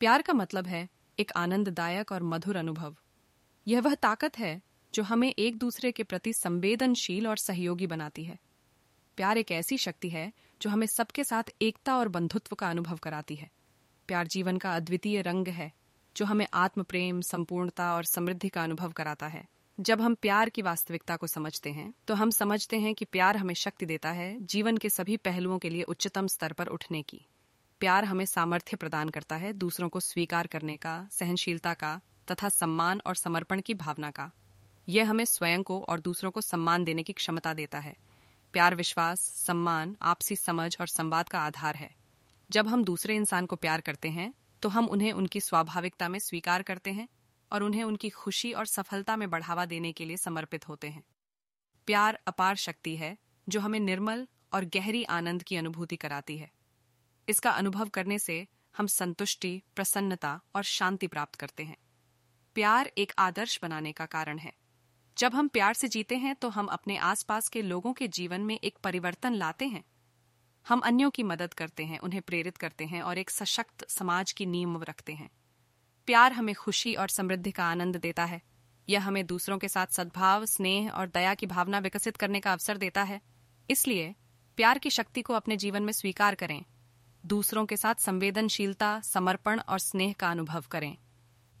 प्यार का मतलब है एक आनंददायक और मधुर अनुभव। यह वह ताकत है जो हमें एक दूसरे के प्रति संवेदनशील और सहयोगी बनाती है। प्यार एक ऐसी शक्ति है जो हमें सबके साथ एकता और बंधुत्व का अनुभव कराती है। प्यार जीवन का अद्वितीय रंग है जो हमें आत्म प्रेम संपूर्णता और समृद्धि का अनुभव कराता है। जब हम प्यार की वास्तविकता को समझते हैं तो हम समझते हैं कि प्यार हमें शक्ति देता है जीवन के सभी पहलुओं के लिए उच्चतम स्तर पर उठने की। प्यार हमें सामर्थ्य प्रदान करता है दूसरों को स्वीकार करने का, सहनशीलता का, तथा सम्मान और समर्पण की भावना का। यह हमें स्वयं को और दूसरों को सम्मान देने की क्षमता देता है। प्यार, विश्वास, सम्मान, आपसी समझ और संवाद का आधार है। जब हम दूसरे इंसान को प्यार करते हैं तो हम उन्हें उनकी स्वाभाविकता में स्वीकार करते हैं और उन्हें उनकी खुशी और सफलता में बढ़ावा देने के लिए समर्पित होते हैं। प्यार अपार शक्ति है, जो हमें निर्मल और गहरी आनंद की अनुभूति कराती है। इसका अनुभव करने से हम संतुष्टि, प्रसन्नता और शांति प्राप्त करते हैं। प्यार एक आदर्श बनाने का कारण है। जब हम प्यार से जीते हैं तो हम अपने आसपास के लोगों के जीवन में एक परिवर्तन लाते हैं। हम अन्यों की मदद करते हैं, उन्हें प्रेरित करते हैं और एक सशक्त समाज की नींव रखते हैं। प्यार हमें खुशी और समृद्धि का आनंद देता है। यह हमें दूसरों के साथ सद्भाव, स्नेह और दया की भावना विकसित करने का अवसर देता है। इसलिए प्यार की शक्ति को अपने जीवन में स्वीकार करें। दूसरों के साथ संवेदनशीलता, समर्पण और स्नेह का अनुभव करें।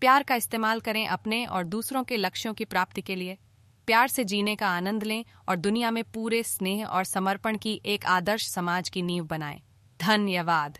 प्यार का इस्तेमाल करें अपने और दूसरों के लक्ष्यों की प्राप्ति के लिए। प्यार से जीने का आनंद लें और दुनिया में पूरे स्नेह और समर्पण की एक आदर्श समाज की नींव बनाएँ। धन्यवाद।